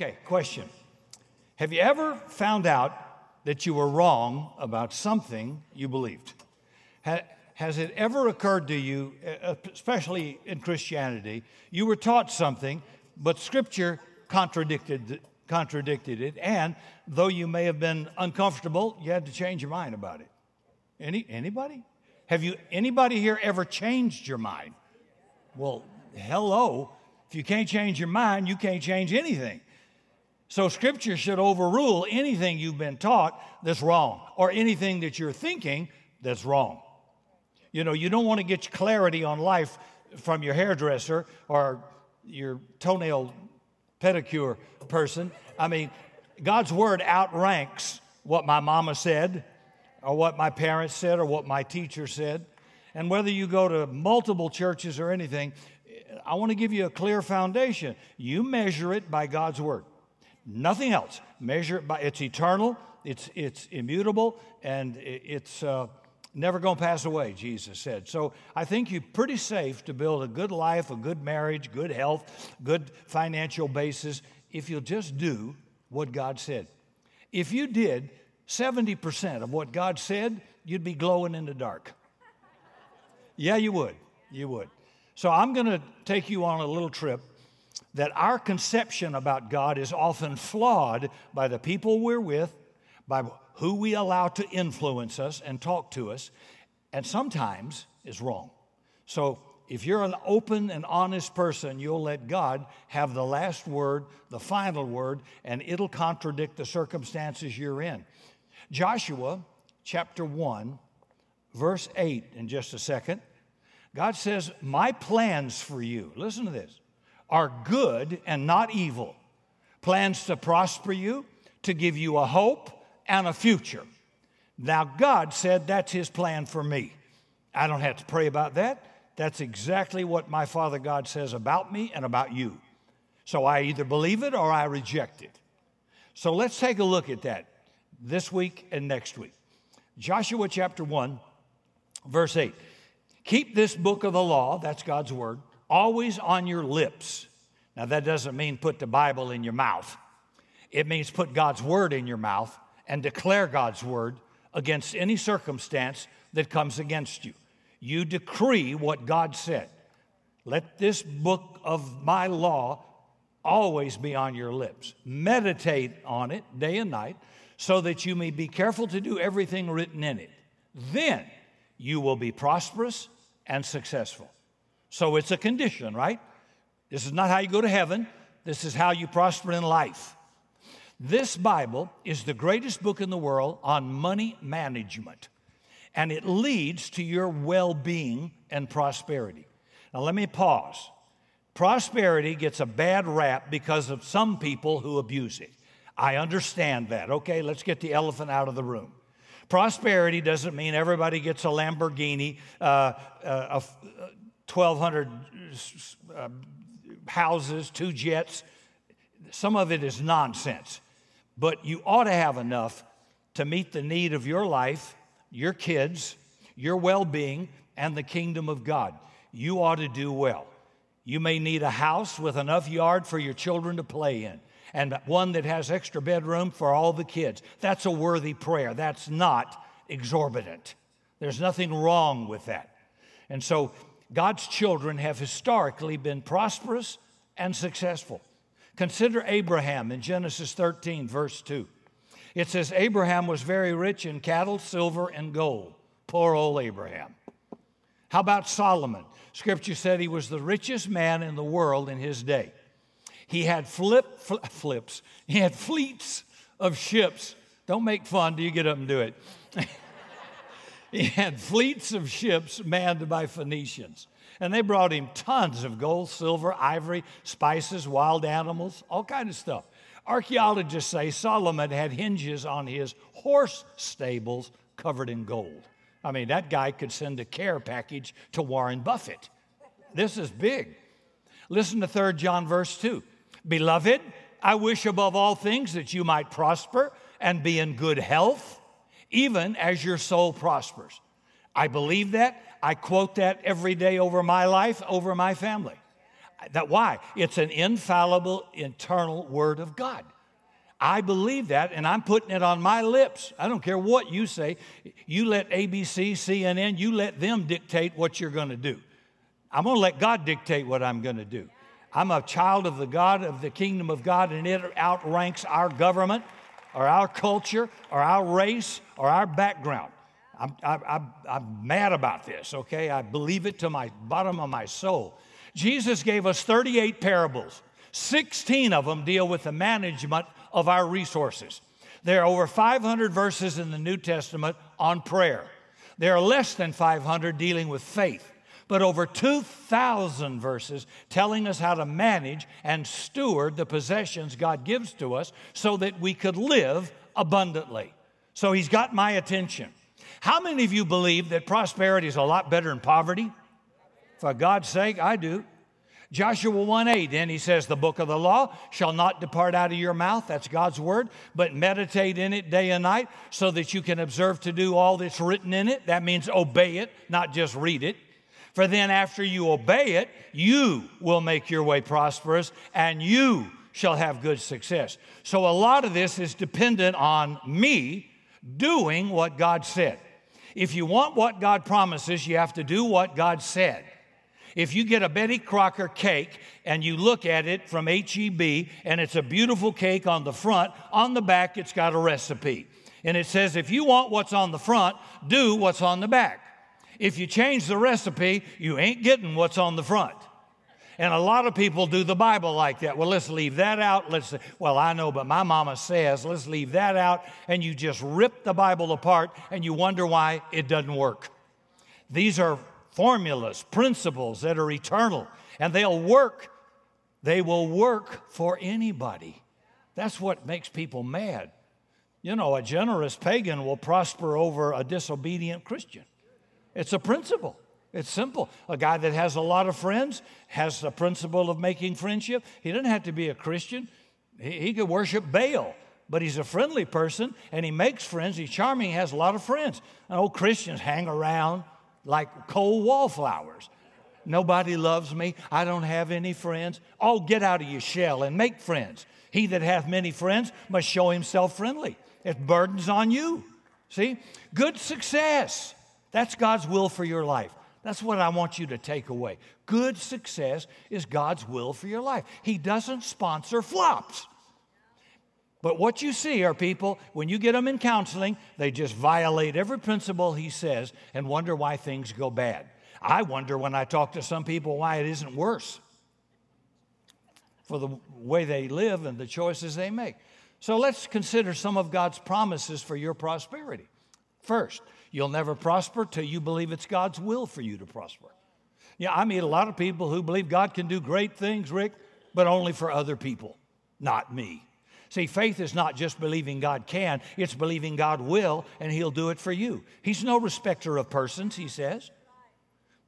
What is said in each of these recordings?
Okay, question. Have you ever found out that you were wrong about something you believed? Ha- has it ever occurred to you, uh, especially in Christianity, you were taught something, but Scripture contradicted, contradicted it, and though you may have been uncomfortable, you had to change your mind about it? Any, anybody? Have you anybody here ever changed your mind? Well, hello. If you can't change your mind, you can't change anything. So, Scripture should overrule anything you've been taught that's wrong or anything that you're thinking that's wrong. You know, you don't want to get clarity on life from your hairdresser or your toenail pedicure person. I mean, God's Word outranks what my mama said or what my parents said or what my teacher said. And whether you go to multiple churches or anything, I want to give you a clear foundation. You measure it by God's Word. Nothing else. Measure it by it's eternal, it's it's immutable, and it's uh, never going to pass away. Jesus said. So I think you're pretty safe to build a good life, a good marriage, good health, good financial basis if you'll just do what God said. If you did 70% of what God said, you'd be glowing in the dark. Yeah, you would. You would. So I'm going to take you on a little trip that our conception about God is often flawed by the people we're with, by who we allow to influence us and talk to us, and sometimes is wrong. So if you're an open and honest person, you'll let God have the last word, the final word, and it'll contradict the circumstances you're in. Joshua chapter 1, verse 8, in just a second. God says, My plans for you, listen to this, are good and not evil. Plans to prosper you, to give you a hope and a future. Now, God said that's His plan for me. I don't have to pray about that. That's exactly what my Father God says about me and about you. So I either believe it or I reject it. So let's take a look at that this week and next week. Joshua chapter 1, verse 8. Keep this book of the law, that's God's word, always on your lips. Now, that doesn't mean put the Bible in your mouth, it means put God's word in your mouth and declare God's word against any circumstance that comes against you. You decree what God said. Let this book of my law always be on your lips. Meditate on it day and night so that you may be careful to do everything written in it. Then you will be prosperous and successful. So it's a condition, right? This is not how you go to heaven, this is how you prosper in life. This Bible is the greatest book in the world on money management, and it leads to your well being and prosperity. Now, let me pause. Prosperity gets a bad rap because of some people who abuse it. I understand that. Okay, let's get the elephant out of the room. Prosperity doesn't mean everybody gets a Lamborghini, uh, uh, 1,200 uh, houses, two jets. Some of it is nonsense. But you ought to have enough to meet the need of your life, your kids, your well being, and the kingdom of God. You ought to do well. You may need a house with enough yard for your children to play in and one that has extra bedroom for all the kids. That's a worthy prayer. That's not exorbitant. There's nothing wrong with that. And so God's children have historically been prosperous and successful. Consider Abraham in Genesis 13, verse 2. It says, Abraham was very rich in cattle, silver, and gold. Poor old Abraham. How about Solomon? Scripture said he was the richest man in the world in his day. He had flip, flips, he had fleets of ships. Don't make fun Do you get up and do it. he had fleets of ships manned by Phoenicians. And they brought him tons of gold, silver, ivory, spices, wild animals, all kind of stuff. Archaeologists say Solomon had hinges on his horse stables covered in gold. I mean, that guy could send a care package to Warren Buffett. This is big. Listen to 3 John verse 2. Beloved, I wish above all things that you might prosper and be in good health, even as your soul prospers. I believe that. I quote that every day over my life, over my family. That why? It's an infallible internal word of God. I believe that, and I'm putting it on my lips. I don't care what you say. You let ABC, CNN, you let them dictate what you're going to do. I'm going to let God dictate what I'm going to do. I'm a child of the God, of the kingdom of God, and it outranks our government or our culture or our race or our background. I'm, I, am mad about this, okay? I believe it to my bottom of my soul. Jesus gave us 38 parables. 16 of them deal with the management of our resources. There are over 500 verses in the New Testament on prayer. There are less than 500 dealing with faith, but over 2,000 verses telling us how to manage and steward the possessions God gives to us so that we could live abundantly. So He's got my attention. How many of you believe that prosperity is a lot better than poverty? For God's sake, I do. Joshua 1 8, then he says, The book of the law shall not depart out of your mouth, that's God's word, but meditate in it day and night so that you can observe to do all that's written in it. That means obey it, not just read it. For then after you obey it, you will make your way prosperous and you shall have good success. So a lot of this is dependent on me doing what God said. If you want what God promises, you have to do what God said. If you get a Betty Crocker cake and you look at it from HEB and it's a beautiful cake on the front, on the back it's got a recipe. And it says, if you want what's on the front, do what's on the back. If you change the recipe, you ain't getting what's on the front. And a lot of people do the Bible like that. Well, let's leave that out. Let's well, I know, but my mama says, let's leave that out. And you just rip the Bible apart and you wonder why it doesn't work. These are formulas, principles that are eternal, and they'll work. They will work for anybody. That's what makes people mad. You know, a generous pagan will prosper over a disobedient Christian. It's a principle. It's simple. A guy that has a lot of friends has the principle of making friendship. He doesn't have to be a Christian. He, he could worship Baal, but he's a friendly person and he makes friends. He's charming, he has a lot of friends. And old Christians hang around, like cold wallflowers. Nobody loves me. I don't have any friends. Oh, get out of your shell and make friends. He that hath many friends must show himself friendly. It burdens on you. See? Good success. That's God's will for your life. That's what I want you to take away. Good success is God's will for your life. He doesn't sponsor flops. But what you see are people, when you get them in counseling, they just violate every principle he says and wonder why things go bad. I wonder when I talk to some people why it isn't worse for the way they live and the choices they make. So let's consider some of God's promises for your prosperity. First, you'll never prosper till you believe it's God's will for you to prosper. Yeah, I meet a lot of people who believe God can do great things, Rick, but only for other people, not me. See, faith is not just believing God can, it's believing God will, and He'll do it for you. He's no respecter of persons, He says,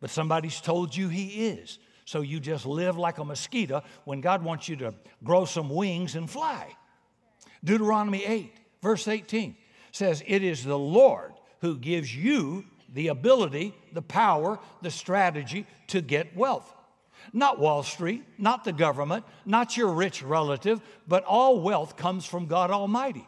but somebody's told you He is. So you just live like a mosquito when God wants you to grow some wings and fly. Deuteronomy 8, verse 18 says, It is the Lord who gives you the ability, the power, the strategy to get wealth. Not Wall Street, not the government, not your rich relative, but all wealth comes from God Almighty.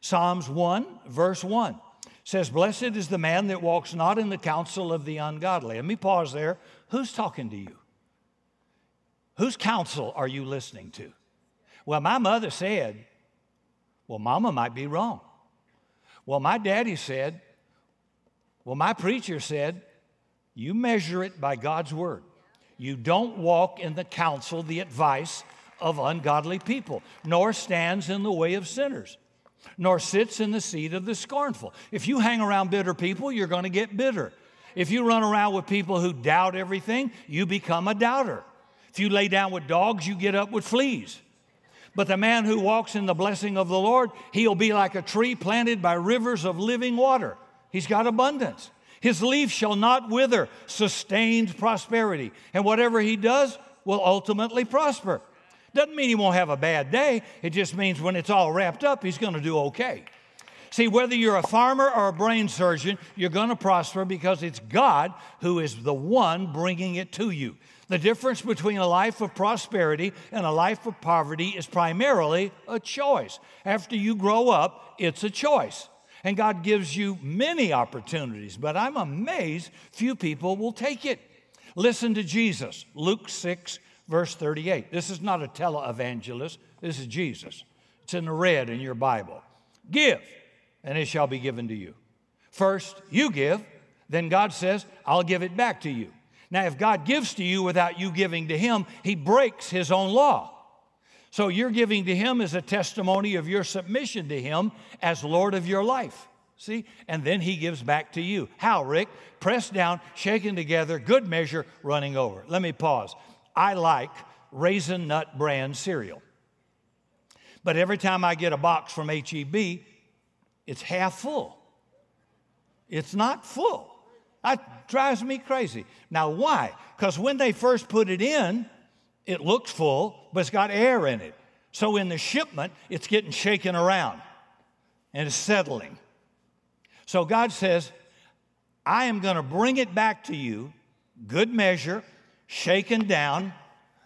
Psalms 1, verse 1 says, Blessed is the man that walks not in the counsel of the ungodly. Let me pause there. Who's talking to you? Whose counsel are you listening to? Well, my mother said, Well, mama might be wrong. Well, my daddy said, Well, my preacher said, You measure it by God's word. You don't walk in the counsel, the advice of ungodly people, nor stands in the way of sinners, nor sits in the seat of the scornful. If you hang around bitter people, you're going to get bitter. If you run around with people who doubt everything, you become a doubter. If you lay down with dogs, you get up with fleas. But the man who walks in the blessing of the Lord, he'll be like a tree planted by rivers of living water. He's got abundance. His leaf shall not wither, sustained prosperity. And whatever he does will ultimately prosper. Doesn't mean he won't have a bad day. It just means when it's all wrapped up, he's going to do okay. See, whether you're a farmer or a brain surgeon, you're going to prosper because it's God who is the one bringing it to you. The difference between a life of prosperity and a life of poverty is primarily a choice. After you grow up, it's a choice. And God gives you many opportunities, but I'm amazed few people will take it. Listen to Jesus, Luke 6, verse 38. This is not a televangelist, this is Jesus. It's in the red in your Bible. Give, and it shall be given to you. First, you give, then God says, I'll give it back to you. Now, if God gives to you without you giving to Him, He breaks His own law. So, your giving to Him is a testimony of your submission to Him as Lord of your life. See? And then He gives back to you. How, Rick? Pressed down, shaken together, good measure, running over. Let me pause. I like Raisin Nut Bran cereal. But every time I get a box from HEB, it's half full. It's not full. That drives me crazy. Now, why? Because when they first put it in, it looks full, but it's got air in it. So in the shipment, it's getting shaken around and it's settling. So God says, I am going to bring it back to you, good measure, shaken down,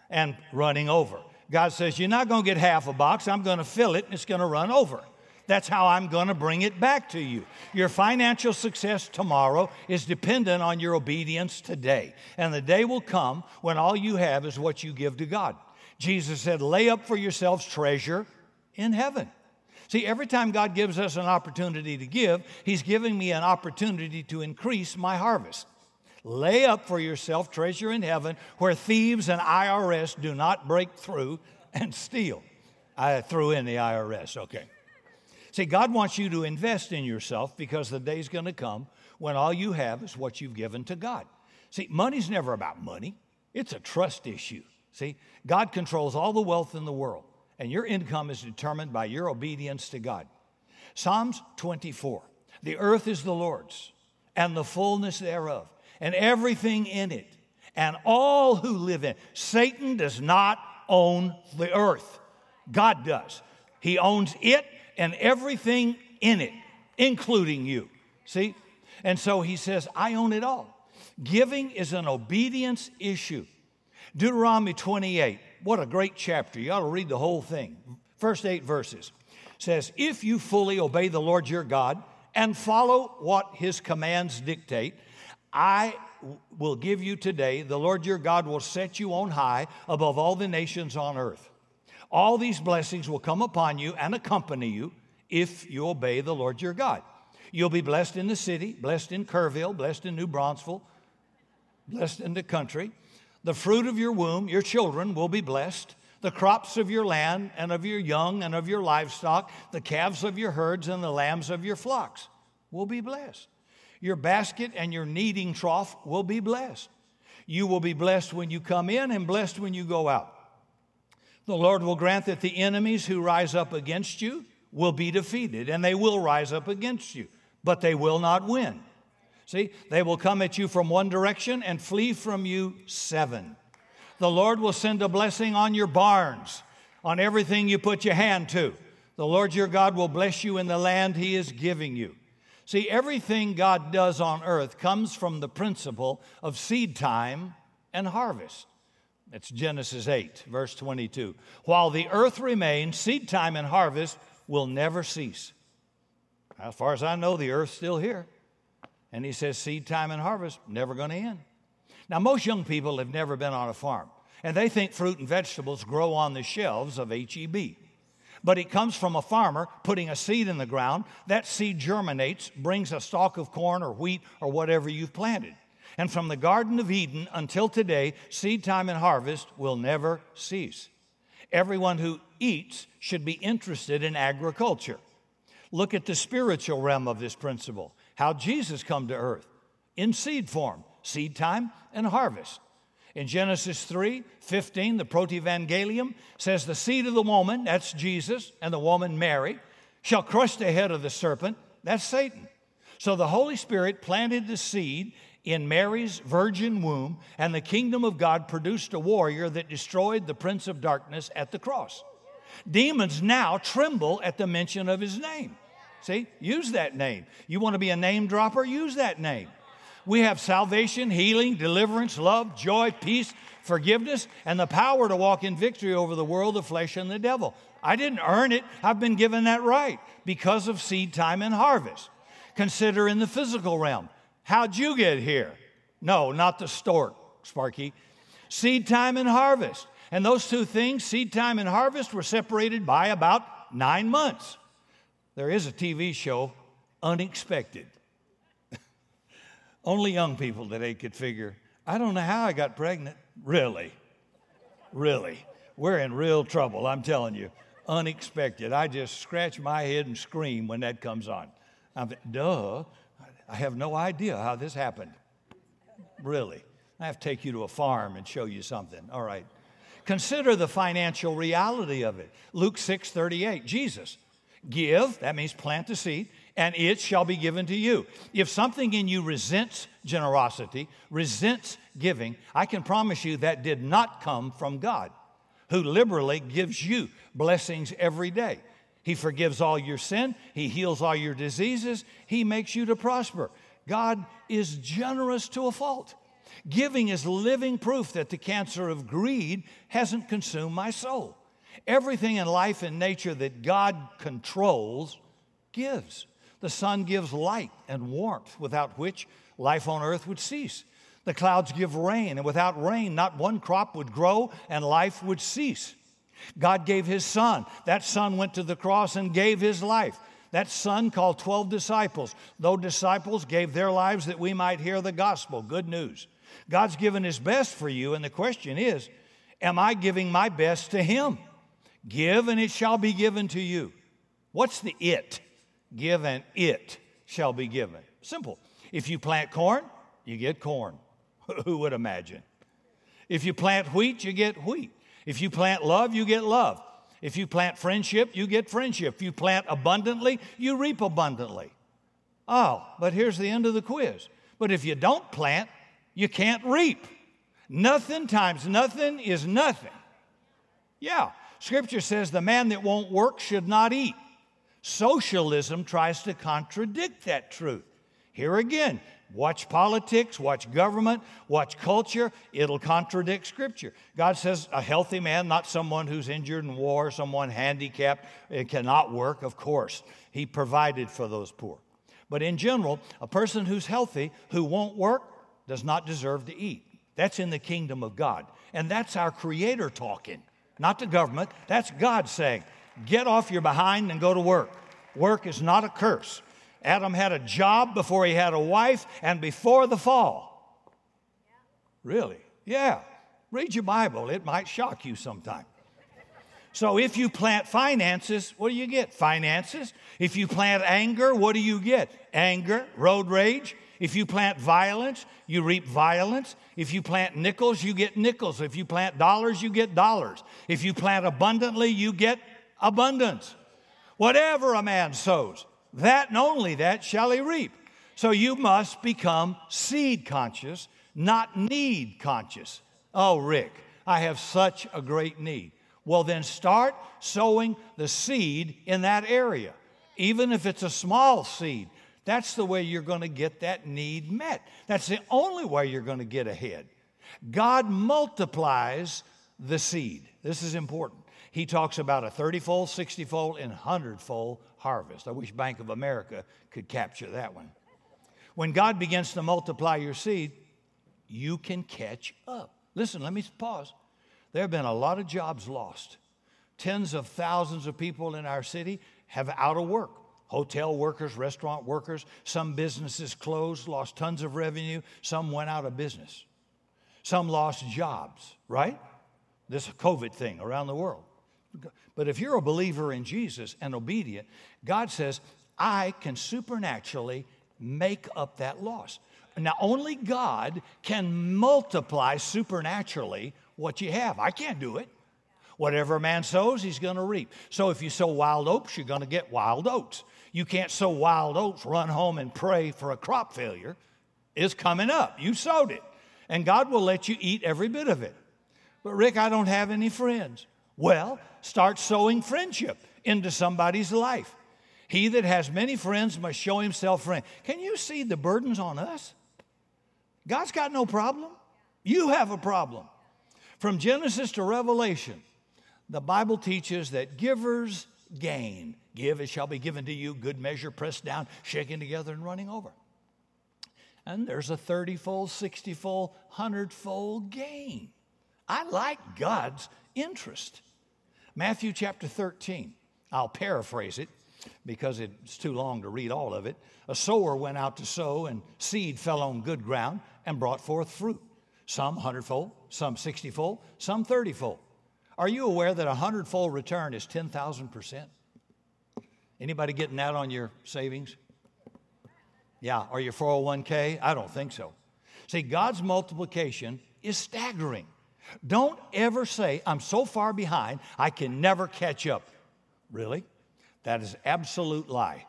and running over. God says, You're not going to get half a box. I'm going to fill it and it's going to run over. That's how I'm going to bring it back to you. Your financial success tomorrow is dependent on your obedience today. And the day will come when all you have is what you give to God. Jesus said, Lay up for yourselves treasure in heaven. See, every time God gives us an opportunity to give, He's giving me an opportunity to increase my harvest. Lay up for yourself treasure in heaven where thieves and IRS do not break through and steal. I threw in the IRS, okay. See, God wants you to invest in yourself because the day's going to come when all you have is what you've given to God. See, money's never about money, it's a trust issue. See, God controls all the wealth in the world, and your income is determined by your obedience to God. Psalms 24 The earth is the Lord's, and the fullness thereof, and everything in it, and all who live in it. Satan does not own the earth, God does. He owns it and everything in it, including you. See? And so he says, I own it all. Giving is an obedience issue. Deuteronomy 28, what a great chapter. You ought to read the whole thing. First eight verses says, If you fully obey the Lord your God and follow what his commands dictate, I will give you today, the Lord your God will set you on high above all the nations on earth. All these blessings will come upon you and accompany you if you obey the Lord your God. You'll be blessed in the city, blessed in Kerrville, blessed in New Braunfels, blessed in the country. The fruit of your womb, your children, will be blessed. The crops of your land and of your young and of your livestock, the calves of your herds and the lambs of your flocks will be blessed. Your basket and your kneading trough will be blessed. You will be blessed when you come in and blessed when you go out. The Lord will grant that the enemies who rise up against you will be defeated, and they will rise up against you, but they will not win. See, they will come at you from one direction and flee from you seven. The Lord will send a blessing on your barns, on everything you put your hand to. The Lord your God will bless you in the land he is giving you. See, everything God does on earth comes from the principle of seed time and harvest. It's Genesis 8, verse 22. While the earth remains, seed time and harvest will never cease. As far as I know, the earth's still here. And he says, seed time and harvest, never going to end. Now, most young people have never been on a farm, and they think fruit and vegetables grow on the shelves of HEB. But it comes from a farmer putting a seed in the ground. That seed germinates, brings a stalk of corn or wheat or whatever you've planted. And from the Garden of Eden until today, seed time and harvest will never cease. Everyone who eats should be interested in agriculture. Look at the spiritual realm of this principle how Jesus come to earth in seed form, seed time and harvest. In Genesis 3 15, the Protevangelium says, The seed of the woman, that's Jesus, and the woman Mary, shall crush the head of the serpent, that's Satan. So the Holy Spirit planted the seed in Mary's virgin womb, and the kingdom of God produced a warrior that destroyed the prince of darkness at the cross. Demons now tremble at the mention of his name. See, use that name. You want to be a name dropper? Use that name. We have salvation, healing, deliverance, love, joy, peace, forgiveness, and the power to walk in victory over the world, the flesh, and the devil. I didn't earn it. I've been given that right because of seed time and harvest. Consider in the physical realm. How'd you get here? No, not the stork, Sparky. Seed time and harvest. And those two things, seed time and harvest, were separated by about nine months. There is a TV show, Unexpected. Only young people today could figure, I don't know how I got pregnant. Really? Really? We're in real trouble, I'm telling you. Unexpected. I just scratch my head and scream when that comes on. I'm duh. I have no idea how this happened. Really. I have to take you to a farm and show you something. All right. Consider the financial reality of it. Luke 6 38, Jesus, give, that means plant the seed, and it shall be given to you. If something in you resents generosity, resents giving, I can promise you that did not come from God, who liberally gives you blessings every day. He forgives all your sin, He heals all your diseases, He makes you to prosper. God is generous to a fault. Giving is living proof that the cancer of greed hasn't consumed my soul. Everything in life and nature that God controls gives. The sun gives light and warmth, without which life on earth would cease. The clouds give rain, and without rain, not one crop would grow and life would cease. God gave his son. That son went to the cross and gave his life. That son called 12 disciples. Those disciples gave their lives that we might hear the gospel, good news. God's given his best for you, and the question is, am I giving my best to him? Give and it shall be given to you. What's the it? Give and it shall be given. Simple. If you plant corn, you get corn. Who would imagine? If you plant wheat, you get wheat. If you plant love, you get love. If you plant friendship, you get friendship. If you plant abundantly, you reap abundantly. Oh, but here's the end of the quiz. But if you don't plant, you can't reap. Nothing times nothing is nothing. Yeah, Scripture says the man that won't work should not eat. Socialism tries to contradict that truth. Here again, watch politics, watch government, watch culture, it'll contradict Scripture. God says a healthy man, not someone who's injured in war, someone handicapped, it cannot work, of course. He provided for those poor. But in general, a person who's healthy, who won't work, does not deserve to eat. That's in the kingdom of God. And that's our Creator talking not the government. That's God saying, get off your behind and go to work. Work is not a curse. Adam had a job before he had a wife and before the fall. Really? Yeah. Read your Bible, it might shock you sometime. So if you plant finances, what do you get? Finances. If you plant anger, what do you get? Anger, road rage, if you plant violence, you reap violence. If you plant nickels, you get nickels. If you plant dollars, you get dollars. If you plant abundantly, you get abundance. Whatever a man sows, that and only that shall he reap. So you must become seed conscious, not need conscious. Oh, Rick, I have such a great need. Well, then start sowing the seed in that area, even if it's a small seed. That's the way you're going to get that need met. That's the only way you're going to get ahead. God multiplies the seed. This is important. He talks about a 30 fold, 60 fold, and 100 fold harvest. I wish Bank of America could capture that one. When God begins to multiply your seed, you can catch up. Listen, let me pause. There have been a lot of jobs lost. Tens of thousands of people in our city have out of work hotel workers, restaurant workers. Some businesses closed, lost tons of revenue. Some went out of business. Some lost jobs, right? This COVID thing around the world. But if you're a believer in Jesus and obedient, God says, I can supernaturally make up that loss. Now, only God can multiply supernaturally what you have. I can't do it. Whatever a man sows, he's going to reap. So if you sow wild oats, you're going to get wild oats. You can't sow wild oats, run home and pray for a crop failure. It's coming up. You sowed it. And God will let you eat every bit of it. But Rick, I don't have any friends. Well, start sowing friendship into somebody's life. He that has many friends must show himself friend. Can you see the burdens on us? God's got no problem. You have a problem. From Genesis to Revelation, the Bible teaches that givers gain. Give, it shall be given to you, good measure, pressed down, shaken together, and running over. And there's a 30 fold, 60 fold, 100 fold gain. I like God's interest. Matthew chapter 13, I'll paraphrase it because it's too long to read all of it. A sower went out to sow, and seed fell on good ground and brought forth fruit. Some hundredfold, some sixtyfold, some thirtyfold. Are you aware that a hundredfold return is 10,000%? Anybody getting that on your savings? Yeah, or your 401k? I don't think so. See, God's multiplication is staggering. Don't ever say, I'm so far behind, I can never catch up. Really? That is absolute lie.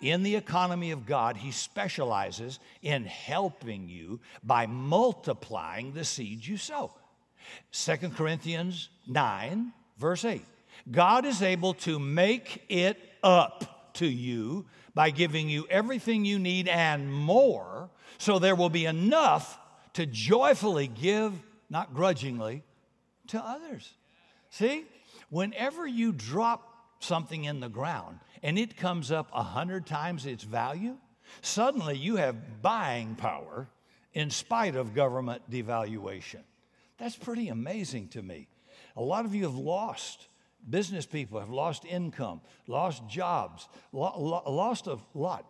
In the economy of God, He specializes in helping you by multiplying the seeds you sow. 2 Corinthians 9, verse 8. God is able to make it up to you by giving you everything you need and more, so there will be enough to joyfully give, not grudgingly, to others. See, whenever you drop something in the ground and it comes up a hundred times its value, suddenly you have buying power in spite of government devaluation. That's pretty amazing to me. A lot of you have lost. Business people have lost income, lost jobs, lo- lo- lost a lot.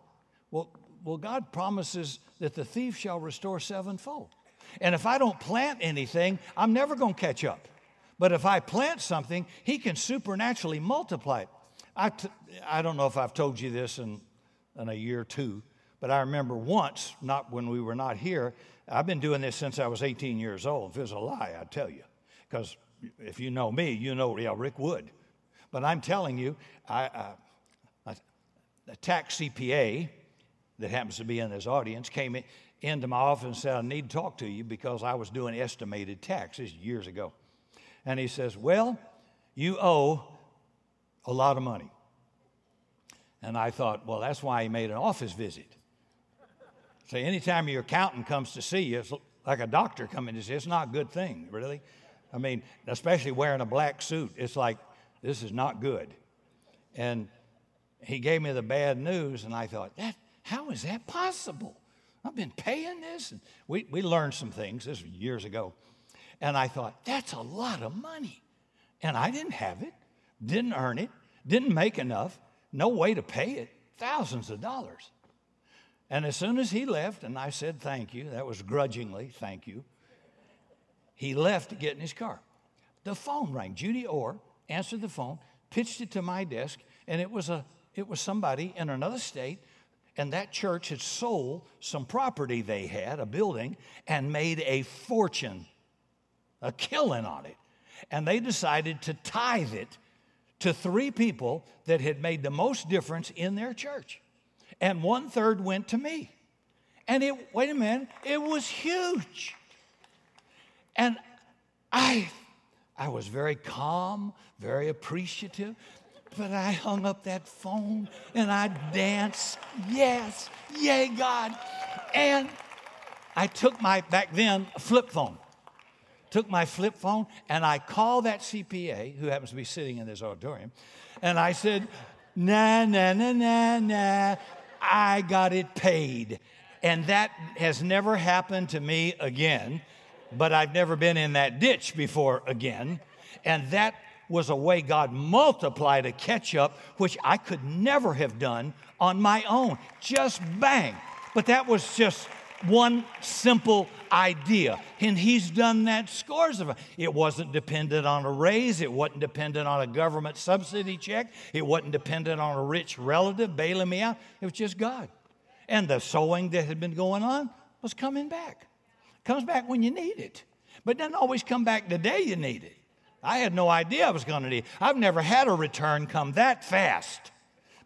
Well, well, God promises that the thief shall restore sevenfold. And if I don't plant anything, I'm never going to catch up. But if I plant something, He can supernaturally multiply it. I t- I don't know if I've told you this in, in a year or two, but I remember once, not when we were not here, I've been doing this since I was 18 years old. If it was a lie, I'd tell you. Because if you know me, you know, yeah, Rick would. But I'm telling you, I, a tax CPA that happens to be in this audience came in, into my office and said, I need to talk to you because I was doing estimated taxes years ago. And he says, Well, you owe a lot of money. And I thought, well, that's why he made an office visit. So anytime your accountant comes to see you, it's like a doctor coming to see you, it's not a good thing, really. I mean, especially wearing a black suit, it's like, this is not good. And he gave me the bad news, and I thought, that, how is that possible? I've been paying this. And we, we learned some things, this was years ago. And I thought, that's a lot of money. And I didn't have it, didn't earn it, didn't make enough, no way to pay it, thousands of dollars. And as soon as he left, and I said thank you, that was grudgingly, thank you, he left to get in his car. The phone rang. Judy Orr answered the phone, pitched it to my desk, and it was, a, it was somebody in another state and that church had sold some property they had, a building, and made a fortune, a killing on it. And they decided to tithe it to three people that had made the most difference in their church. And one third went to me. And it, wait a minute, it was huge. And I, I was very calm, very appreciative. But I hung up that phone and I danced. Yes, yay, God. And I took my, back then, flip phone. Took my flip phone and I called that CPA, who happens to be sitting in this auditorium, and I said, na, na, na, na, na, I got it paid. And that has never happened to me again, but I've never been in that ditch before again. And that was a way God multiplied a catch up, which I could never have done on my own. Just bang. But that was just one simple idea. And he's done that scores of it. It wasn't dependent on a raise, it wasn't dependent on a government subsidy check, it wasn't dependent on a rich relative bailing me out. It was just God. And the sowing that had been going on was coming back. Comes back when you need it, but doesn't always come back the day you need it. I had no idea I was going to need. I've never had a return come that fast.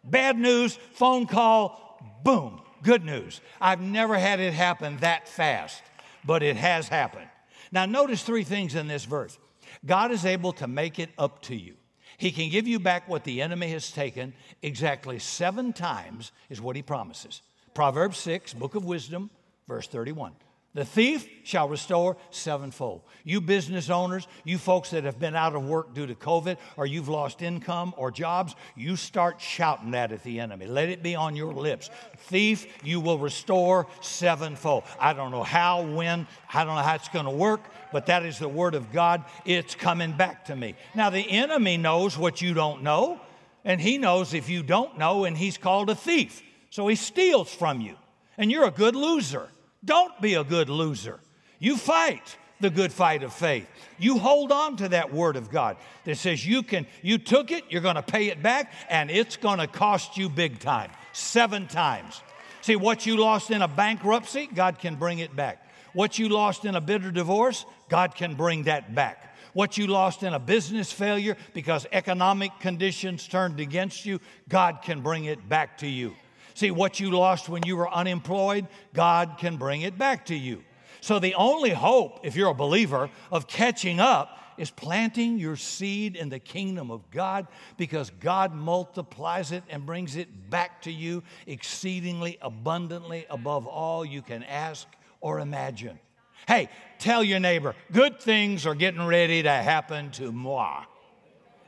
Bad news, phone call, boom, good news. I've never had it happen that fast, but it has happened. Now, notice three things in this verse God is able to make it up to you. He can give you back what the enemy has taken exactly seven times, is what he promises. Proverbs 6, book of wisdom, verse 31. The thief shall restore sevenfold. You business owners, you folks that have been out of work due to COVID, or you've lost income or jobs, you start shouting that at the enemy. Let it be on your lips. Thief, you will restore sevenfold. I don't know how, when, I don't know how it's going to work, but that is the word of God. It's coming back to me. Now, the enemy knows what you don't know, and he knows if you don't know, and he's called a thief. So he steals from you, and you're a good loser. Don't be a good loser. You fight the good fight of faith. You hold on to that word of God that says you can you took it, you're going to pay it back and it's going to cost you big time. 7 times. See what you lost in a bankruptcy, God can bring it back. What you lost in a bitter divorce, God can bring that back. What you lost in a business failure because economic conditions turned against you, God can bring it back to you. See, what you lost when you were unemployed, God can bring it back to you. So, the only hope, if you're a believer, of catching up is planting your seed in the kingdom of God because God multiplies it and brings it back to you exceedingly abundantly above all you can ask or imagine. Hey, tell your neighbor, good things are getting ready to happen to moi.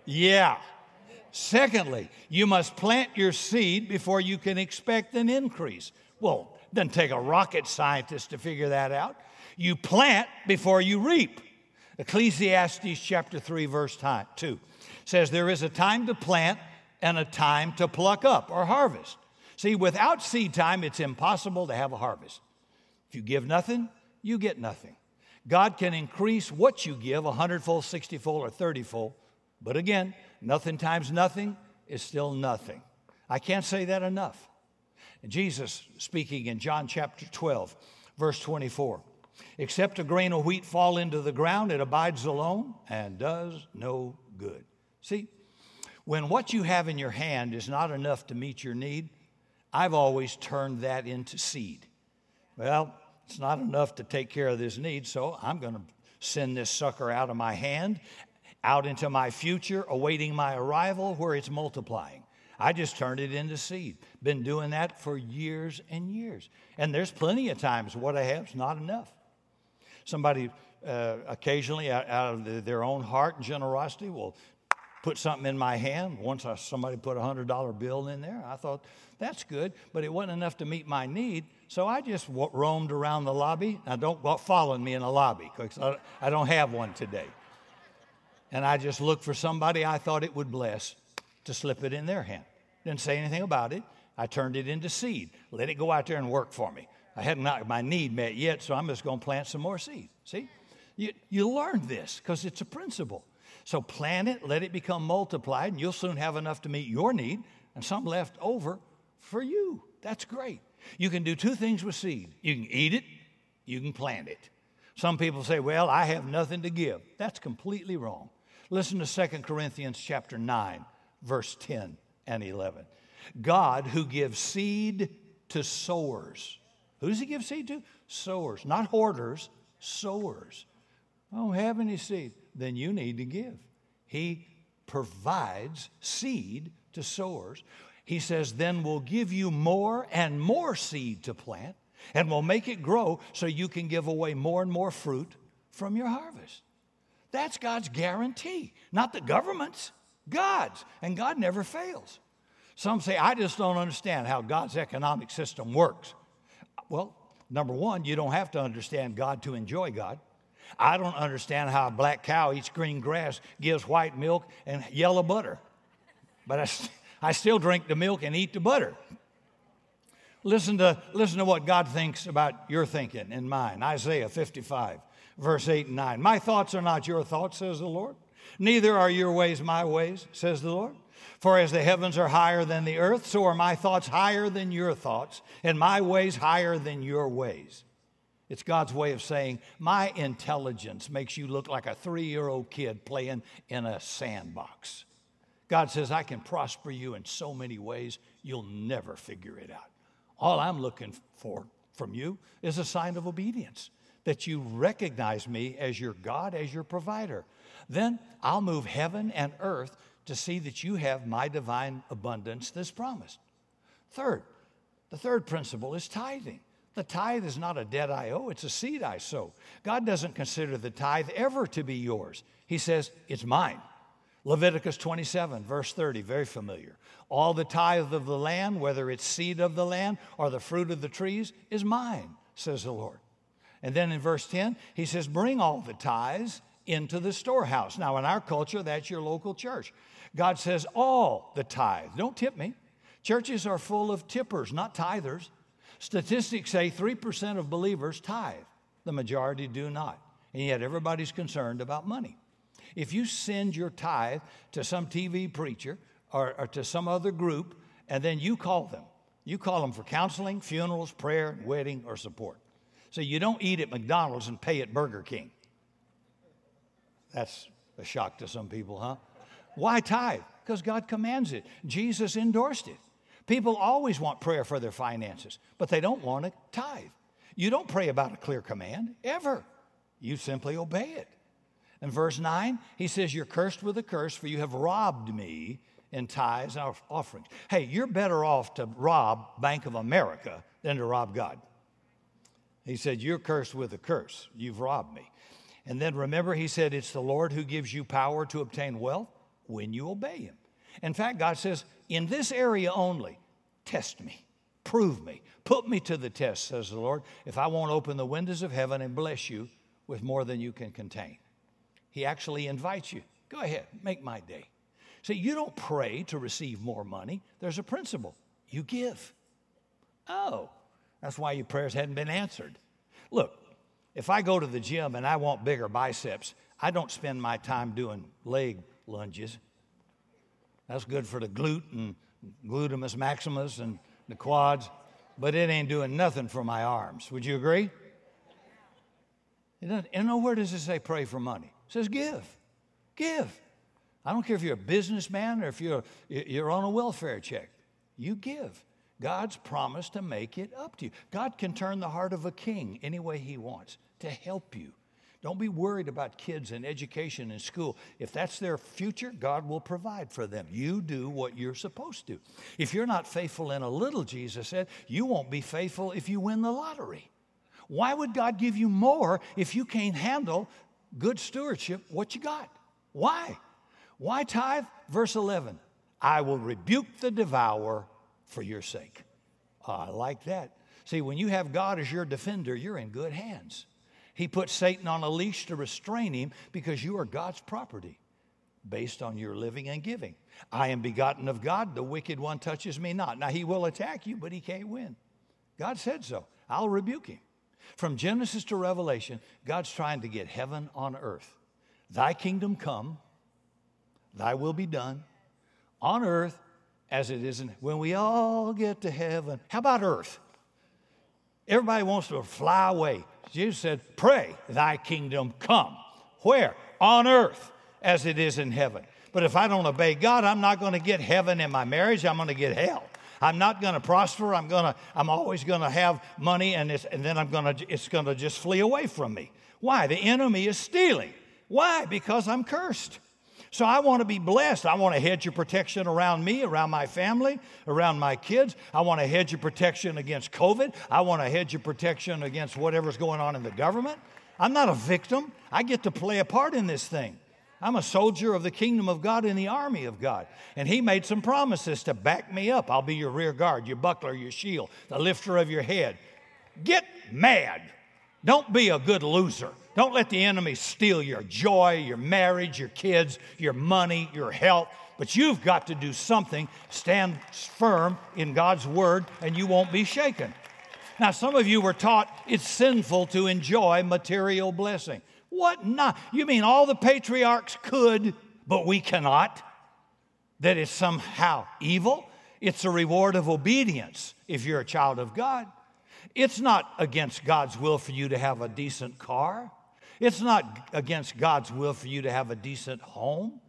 Yeah, Secondly, you must plant your seed before you can expect an increase. Well, doesn't take a rocket scientist to figure that out. You plant before you reap. Ecclesiastes chapter 3, verse 2 says, There is a time to plant and a time to pluck up or harvest. See, without seed time, it's impossible to have a harvest. If you give nothing, you get nothing. God can increase what you give a hundredfold, sixtyfold, or thirtyfold. But again, Nothing times nothing is still nothing. I can't say that enough. Jesus speaking in John chapter 12, verse 24. Except a grain of wheat fall into the ground, it abides alone and does no good. See, when what you have in your hand is not enough to meet your need, I've always turned that into seed. Well, it's not enough to take care of this need, so I'm going to send this sucker out of my hand out into my future, awaiting my arrival where it's multiplying. I just turned it into seed. Been doing that for years and years. And there's plenty of times what I have is not enough. Somebody uh, occasionally, out, out of the, their own heart and generosity, will put something in my hand. Once I, somebody put a $100 bill in there. I thought, that's good, but it wasn't enough to meet my need. So I just roamed around the lobby. Now, don't go following me in the lobby because I, I don't have one today and I just looked for somebody I thought it would bless to slip it in their hand. Didn't say anything about it. I turned it into seed. Let it go out there and work for me. I hadn't got my need met yet, so I'm just going to plant some more seed. See? You, you learn this because it's a principle. So plant it, let it become multiplied, and you'll soon have enough to meet your need and some left over for you. That's great. You can do two things with seed you can eat it, you can plant it. Some people say, Well, I have nothing to give. That's completely wrong. Listen to 2 Corinthians chapter 9, verse 10 and 11. God who gives seed to sowers. Who does he give seed to? Sowers, not hoarders, sowers. I don't have any seed. Then you need to give. He provides seed to sowers. He says, then we'll give you more and more seed to plant, and we'll make it grow so you can give away more and more fruit from your harvest. That's God's guarantee, not the government's, God's. And God never fails. Some say, I just don't understand how God's economic system works. Well, number one, you don't have to understand God to enjoy God. I don't understand how a black cow eats green grass, gives white milk and yellow butter. But I, I still drink the milk and eat the butter. Listen to, listen to what God thinks about your thinking and mine. Isaiah 55 verse 8 and 9. My thoughts are not your thoughts, says the Lord. Neither are your ways my ways, says the Lord. For as the heavens are higher than the earth, so are my thoughts higher than your thoughts, and my ways higher than your ways. It's God's way of saying, My intelligence makes you look like a three year old kid playing in a sandbox. God says, I can prosper you in so many ways, you'll never figure it out. All I'm looking for from you is a sign of obedience that you recognize me as your God, as your provider. Then I'll move heaven and earth to see that you have my divine abundance that's promised. Third, the third principle is tithing. The tithe is not a debt I owe, it's a seed I sow. God doesn't consider the tithe ever to be yours. He says, It's mine. Leviticus 27, verse 30, very familiar. All the tithe of the land, whether it's seed of the land or the fruit of the trees, is mine, says the Lord. And then in verse 10, he says, Bring all the tithes into the storehouse. Now, in our culture, that's your local church. God says, All the tithe. Don't tip me. Churches are full of tippers, not tithers. Statistics say 3% of believers tithe, the majority do not. And yet, everybody's concerned about money. If you send your tithe to some TV preacher or, or to some other group, and then you call them, you call them for counseling, funerals, prayer, wedding, or support. So you don't eat at McDonald's and pay at Burger King. That's a shock to some people, huh? Why tithe? Because God commands it. Jesus endorsed it. People always want prayer for their finances, but they don't want to tithe. You don't pray about a clear command, ever. You simply obey it. In verse 9, he says, You're cursed with a curse, for you have robbed me in tithes and offerings. Hey, you're better off to rob Bank of America than to rob God. He said, You're cursed with a curse. You've robbed me. And then remember, he said, It's the Lord who gives you power to obtain wealth when you obey him. In fact, God says, In this area only, test me, prove me, put me to the test, says the Lord, if I won't open the windows of heaven and bless you with more than you can contain. He actually invites you. Go ahead, make my day. See, you don't pray to receive more money. There's a principle you give. Oh, that's why your prayers hadn't been answered. Look, if I go to the gym and I want bigger biceps, I don't spend my time doing leg lunges. That's good for the glute and gluteus maximus and the quads, but it ain't doing nothing for my arms. Would you agree? It doesn't, and nowhere does it say pray for money It says give. Give. I don't care if you're a businessman or if you're, you're on a welfare check. You give. God's promised to make it up to you. God can turn the heart of a king any way he wants to help you. Don't be worried about kids and education in school. If that's their future, God will provide for them. You do what you're supposed to. If you're not faithful in a little, Jesus said, you won't be faithful if you win the lottery. Why would God give you more if you can't handle good stewardship, what you got. Why? Why tithe? Verse 11 I will rebuke the devourer for your sake. Oh, I like that. See, when you have God as your defender, you're in good hands. He put Satan on a leash to restrain him because you are God's property based on your living and giving. I am begotten of God, the wicked one touches me not. Now, he will attack you, but he can't win. God said so. I'll rebuke him. From Genesis to Revelation, God's trying to get heaven on earth. Thy kingdom come, thy will be done on earth as it is in when we all get to heaven. How about earth? Everybody wants to fly away. Jesus said, Pray, thy kingdom come. Where? On earth as it is in heaven. But if I don't obey God, I'm not going to get heaven in my marriage, I'm going to get hell. I'm not going to prosper. I'm going to, I'm always going to have money and, and then I'm going to, it's going to just flee away from me. Why? The enemy is stealing. Why? Because I'm cursed. So I want to be blessed. I want a hedge of protection around me, around my family, around my kids. I want a hedge of protection against COVID. I want a hedge of protection against whatever's going on in the government. I'm not a victim. I get to play a part in this thing. I'm a soldier of the kingdom of God in the army of God. And he made some promises to back me up. I'll be your rear guard, your buckler, your shield, the lifter of your head. Get mad. Don't be a good loser. Don't let the enemy steal your joy, your marriage, your kids, your money, your health. But you've got to do something. Stand firm in God's word, and you won't be shaken. Now, some of you were taught it's sinful to enjoy material blessing. What not? You mean all the patriarchs could, but we cannot? That is somehow evil? It's a reward of obedience if you're a child of God. It's not against God's will for you to have a decent car. It's not against God's will for you to have a decent home.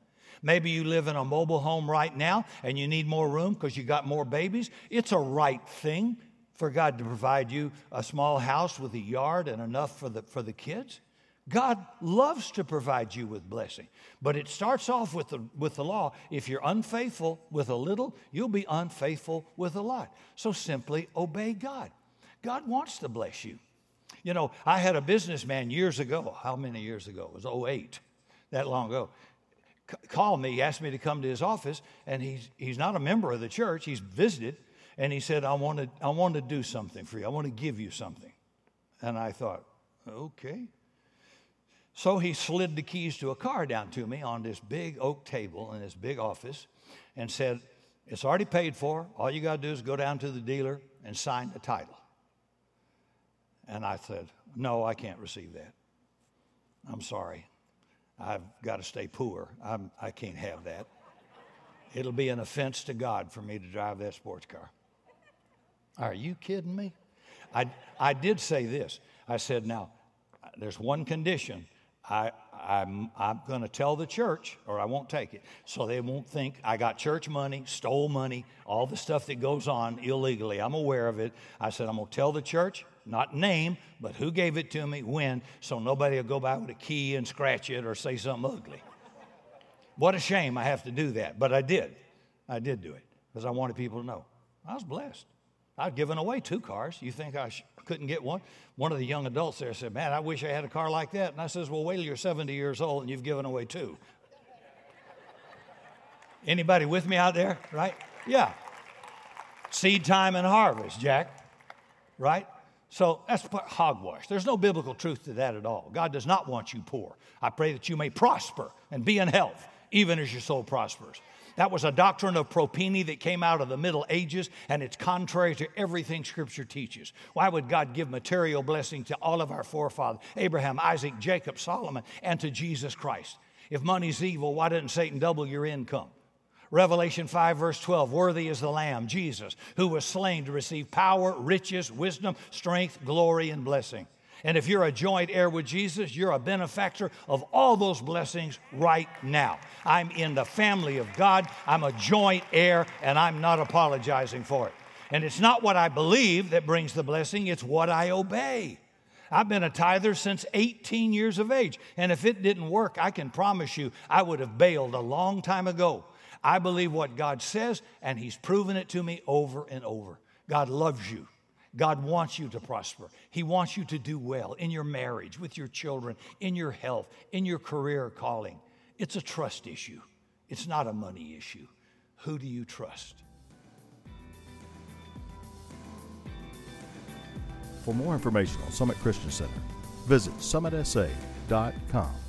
Maybe you live in a mobile home right now and you need more room because you got more babies. It's a right thing for God to provide you a small house with a yard and enough for the, for the kids. God loves to provide you with blessing, but it starts off with the, with the law. If you're unfaithful with a little, you'll be unfaithful with a lot. So simply obey God. God wants to bless you. You know, I had a businessman years ago. How many years ago? It was 08, that long ago. C- called me, asked me to come to his office, and he's, he's not a member of the church. He's visited, and he said, I want, to, I want to do something for you. I want to give you something. And I thought, okay. So he slid the keys to a car down to me on this big oak table in this big office and said, It's already paid for. All you got to do is go down to the dealer and sign the title. And I said, No, I can't receive that. I'm sorry. I've got to stay poor. I'm, I can't have that. It'll be an offense to God for me to drive that sports car. Are you kidding me? I, I did say this. I said, Now, there's one condition. I, I'm, I'm going to tell the church, or I won't take it, so they won't think I got church money, stole money, all the stuff that goes on illegally. I'm aware of it. I said, I'm going to tell the church, not name, but who gave it to me, when, so nobody will go by with a key and scratch it or say something ugly. What a shame I have to do that, but I did. I did do it because I wanted people to know. I was blessed. I'd given away two cars. You think I sh- couldn't get one? One of the young adults there said, Man, I wish I had a car like that. And I says, Well, wait till you're 70 years old and you've given away two. Anybody with me out there? Right? Yeah. Seed time and harvest, Jack. Right? So that's hogwash. There's no biblical truth to that at all. God does not want you poor. I pray that you may prosper and be in health, even as your soul prospers. That was a doctrine of propinii that came out of the Middle Ages, and it's contrary to everything Scripture teaches. Why would God give material blessing to all of our forefathers, Abraham, Isaac, Jacob, Solomon, and to Jesus Christ? If money's evil, why didn't Satan double your income? Revelation 5, verse 12 Worthy is the Lamb, Jesus, who was slain to receive power, riches, wisdom, strength, glory, and blessing. And if you're a joint heir with Jesus, you're a benefactor of all those blessings right now. I'm in the family of God, I'm a joint heir, and I'm not apologizing for it. And it's not what I believe that brings the blessing, it's what I obey. I've been a tither since 18 years of age. And if it didn't work, I can promise you I would have bailed a long time ago. I believe what God says, and He's proven it to me over and over. God loves you. God wants you to prosper. He wants you to do well in your marriage, with your children, in your health, in your career calling. It's a trust issue, it's not a money issue. Who do you trust? For more information on Summit Christian Center, visit summitsa.com.